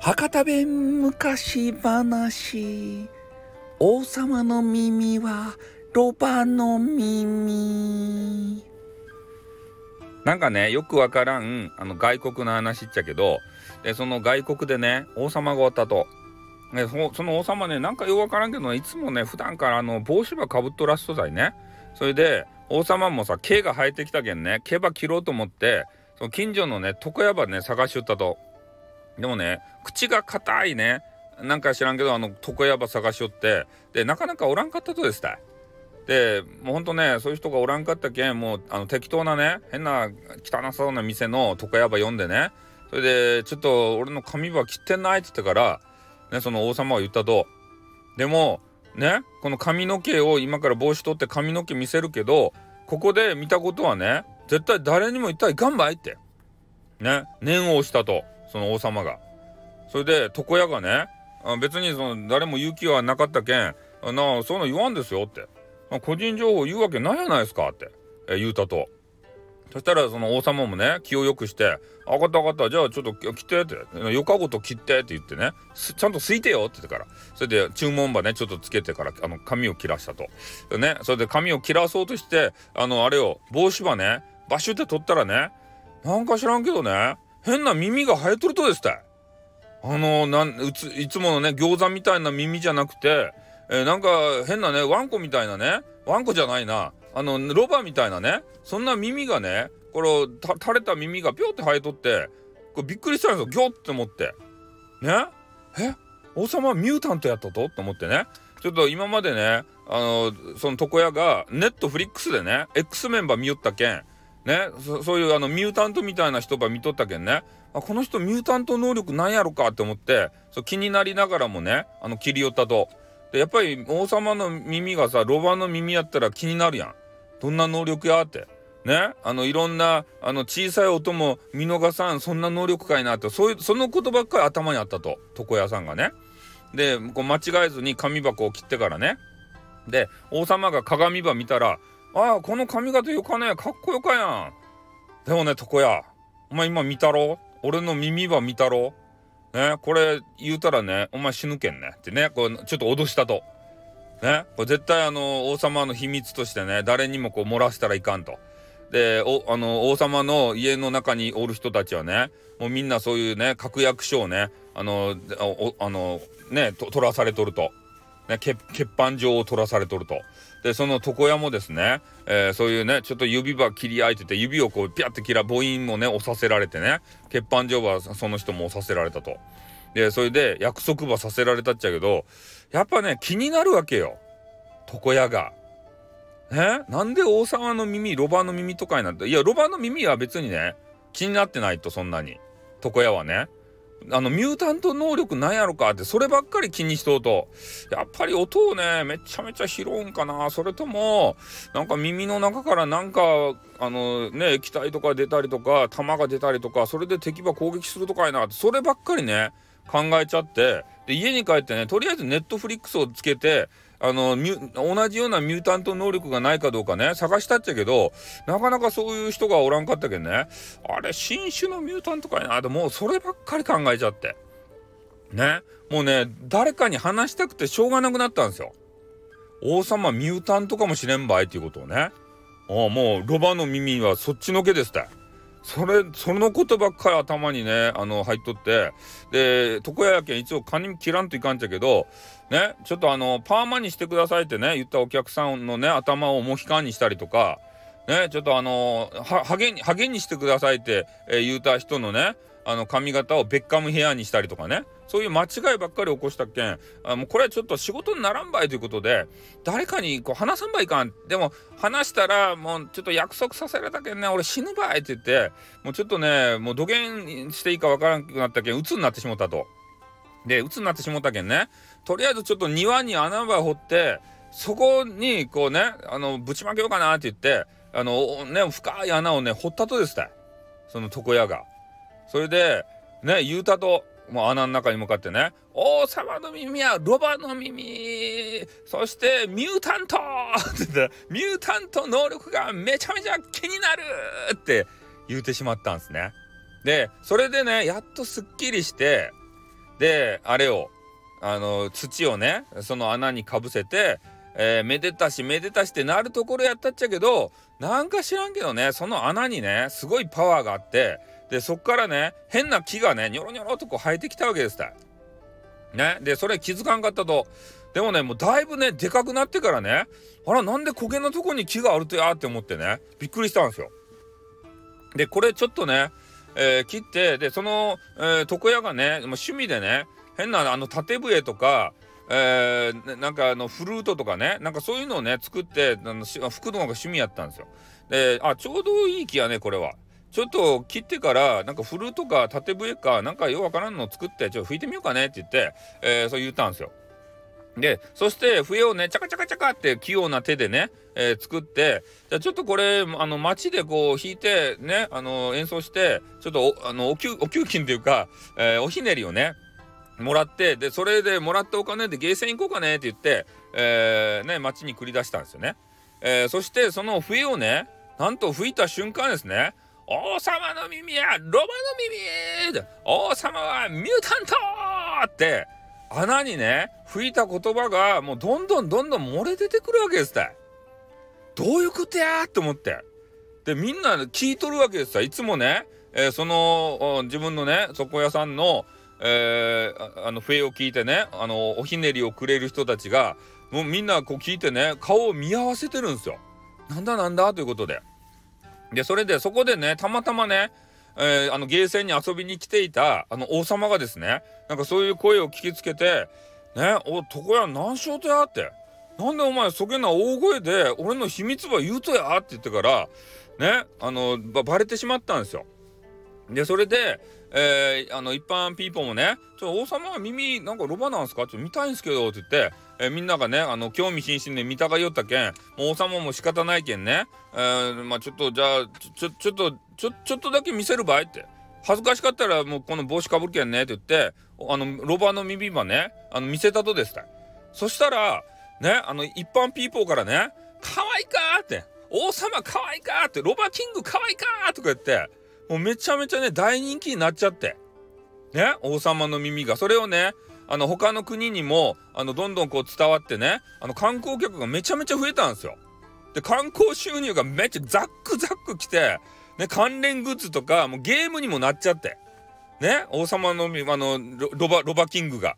博多弁昔話。王様の耳はロバの耳。なんかねよくわからんあの外国の話っちゃけどでその外国でね王様がおったと。ね、その王様ねなんかよくわからんけどいつもね普段からあの帽子ばかぶっとらっとだいね。それで王様もさ毛が生えてきたけんね毛ば切ろうと思ってその近所のね床屋ばね探しよったと。でもね口が硬いね。なんか知らんけどあの床屋ば探しよって。でなかなかおらんかったとですた。でもうほんとねそういう人がおらんかったけんもうあの適当なね変な汚そうな店の床屋ば読んでね。それでちょっと俺の髪ば切ってないって言ってからねその王様は言ったと。でもねこの髪の毛を今から帽子取って髪の毛見せるけどここで見たことはね絶対誰にも言ったらいかんばいって。ね念を押したとその王様が。それで床屋がね別にその誰も言う気はなかったけんなあそんな言わんですよって。個人情報言うわけないやないですかって、言うたと。そしたらその王様もね気を良くして「分かった分かったじゃあちょっと切って」って「4日ごと切って」って言ってねちゃんとすいてよって言ってから。それで注文場ねちょっとつけてからあの髪を切らしたと。ねそれで髪を切らそうとしてあのあれを帽子ばねバシュって取ったらねなんか知らんけどね変な耳が生えとるとですって。あのなんうついつものね餃子みたいな耳じゃなくて、えー、なんか変なねワンコみたいなねワンコじゃないな。あのロバみたいなねそんな耳がねこれ垂れた耳がピョって生えとってこれびっくりしたんですよギョって思って。ね？え？王様はミュータントやったと？と思ってね。ちょっと今までねあのその床屋がネットフリックスでね X メンバー見よったけん。ね？そういうあのミュータントみたいな人ば見とったけんね。あこの人ミュータント能力なんやろかって思ってそう気になりながらもねあの切り寄ったと。でやっぱり王様の耳がさロバの耳やったら気になるやん。どんな能力やって。ね、あのいろんなあの小さい音も見逃さんそんな能力かいなって。そういうそのことばっかり頭にあったと。床屋さんがね。でこう間違えずに紙箱を切ってからね。で王様が鏡ば見たら「ああこの髪型よかね。かっこよかやん」でもね床屋お前今見たろ？俺の耳ば見たろ？ね、これ言うたらね、お前死ぬけんねってね、こうちょっと脅したと。ね、これ絶対あの王様の秘密としてね、誰にもこう漏らしたらいかんと。で、あの王様の家の中におる人たちはね、もうみんなそういうね、確約書をね、あの、あの、ね、取らされとると。ね、欠板状を取らされとると。でその床屋もですね、えー、そういうねちょっと指ば切り合えてて指をこうピャって切ら母音もね押させられてね欠板状はその人も押させられたと。でそれで約束ばさせられたっちゃけどやっぱね気になるわけよ床屋が。ねなんで王様の耳ロバの耳とかになっていやロバの耳は別にね気になってないとそんなに床屋はね。あのミュータント能力なんやろかってそればっかり気にしとうと。やっぱり音をねめちゃめちゃ拾うんかな。それともなんか耳の中からなんかあのね液体とか出たりとか弾が出たりとかそれで敵ば攻撃するとかやなってそればっかりね考えちゃってで家に帰ってねとりあえずネットフリックスをつけてあの同じようなミュータント能力がないかどうかね探したっちゃけどなかなかそういう人がおらんかったけんねあれ新種のミュータントかいなってもうそればっかり考えちゃって。ねもうね誰かに話したくてしょうがなくなったんですよ。王様ミュータントかもしれんばいっていうことをね。ああもうロバの耳はそっちのけですって。それそのことばっかり頭にねあの入っとってで床屋やけん一応カニ切らんといかんちゃけどねちょっとあのパーマにしてくださいってね言ったお客さんのね頭をモヒカンにしたりとかねちょっとあのハゲにハゲにしてくださいって、えー、言うた人のねあの髪型をベッカムヘアにしたりとかね。そういう間違いばっかり起こしたっけん。あもうこれはちょっと仕事にならんばいということで誰かにこう話さんばいかんでも話したらもうちょっと約束させられたけんね。俺死ぬばいって言ってもうちょっとねもう土下していいかわからんくなったけん。鬱になってしもたと。で鬱になってしもたけんね。とりあえずちょっと庭に穴場掘ってそこにこうねあのぶちまけようかなって言ってあのね深い穴をね掘ったとですたその床屋が。それでね言うたと。もう穴の中に向かってね「王様の耳はロバの耳そしてミュータント!」って言って「ミュータント能力がめちゃめちゃ気になる!」って言うてしまったんですね。でそれでねやっとすっきりしてであれをあの土をねその穴にかぶせて、えー、めでたしめでたしってなるところやったっちゃけどなんか知らんけどねその穴にねすごいパワーがあってでそっからね変な木がねニョロニョロとこう生えてきたわけですたねでそれ気づかんかったとでもねもうだいぶねでかくなってからねあらなんで苔のとこに木があるとやって思ってねびっくりしたんですよでこれちょっとね、えー、切ってでその、えー、床屋がね趣味でね変なあの縦笛とかえー、なんかあのフルートとかねなんかそういうのをね作ってあの吹くのが趣味やったんですよ。であちょうどいい木やねこれは。ちょっと切ってからなんかフルートか縦笛かなんかようわからんのを作ってちょっと吹いてみようかねって言って、えー、そう言ったんですよ。でそして笛をねチャカチャカチャカって器用な手でね、えー、作ってじゃちょっとこれあの街でこう弾いてねあの演奏してちょっとおあのお給お給金っていうか、えー、おひねりをねもらってでそれでもらったお金でゲーセン行こうかねって言って、えー、ね町に繰り出したんですよね、え、そしてその笛をねなんと吹いた瞬間ですね王様の耳やロバの耳王様はミュータント!って穴にね吹いた言葉がもうどんどんどんどん漏れ出てくるわけですって。どういうことやと思って。でみんな聞いとるわけですさいつもね、えー、その自分のね床屋さんのえー、あの笛を聞いてねあのおひねりをくれる人たちがもうみんなこう聞いてね顔を見合わせてるんですよ。なんだなんだということで。でそれでそこでねたまたまね、えー、あのゲーセンに遊びに来ていたあの王様がですねなんかそういう声を聞きつけて「ねお床屋何しようとや?」って「なんでお前そげな大声で俺の秘密ば言うとや?」って言ってからねあのばれてしまったんですよ。でそれでえー、あの一般ピーポーもね「ちょ王様は耳なんかロバなんすか?」ちょっと見たいんですけど」って言って、え、みんながねあの興味津々で見たがよったけんもう王様も仕方ないけんね、えー、まあちょっとじゃあちょちょっとちょちょっとだけ見せるばいって恥ずかしかったらもうこの帽子かぶるけんねって言ってあのロバの耳ばねあの見せたとですたそしたらねあの一般ピーポーからね「可愛いか?」って「王様可愛いか?」って「ロバキング可愛いか?」とか言ってもうめちゃめちゃね大人気になっちゃってね王様の耳がそれをねあの他の国にもあのどんどんこう伝わってねあの観光客がめちゃめちゃ増えたんですよ。で観光収入がめっちゃザックザックきて、ね、関連グッズとかもうゲームにもなっちゃってね王様のあのロバロバキングが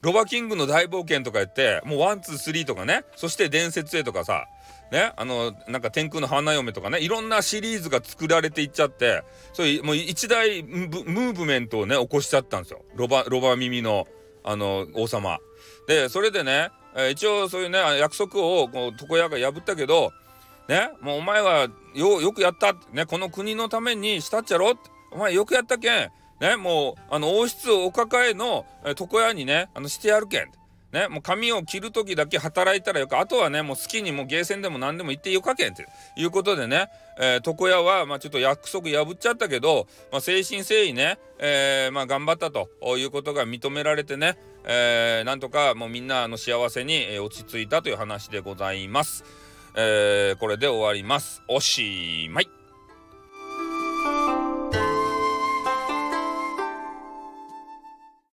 ロバキングの大冒険とか言ってもう one two three とかねそして伝説へとかさね、あのなんか天空の花嫁とかねいろんなシリーズが作られていっちゃってそういうもう一大ムーブメントをね起こしちゃったんですよロバロバ耳のあの王様。でそれでね、えー、一応そういうね約束をこう床屋が破ったけどねもうお前はよよくやったねこの国のためにしたっちゃろ？お前よくやったけんねもうあの王室お抱えの床屋にねあのしてやるけんね、もう髪を切る時だけ働いたらよかあとはねもう好きにもうゲーセンでも何でも行ってよかけんっていうことでね、えー、床屋は、まあ、ちょっと約束破っちゃったけど、まあ、誠心誠意ね、えー、まあ、頑張ったということが認められてね、えー、なんとかもうみんなの幸せに、落ち着いたという話でございます。えこれで終わります。おしまい。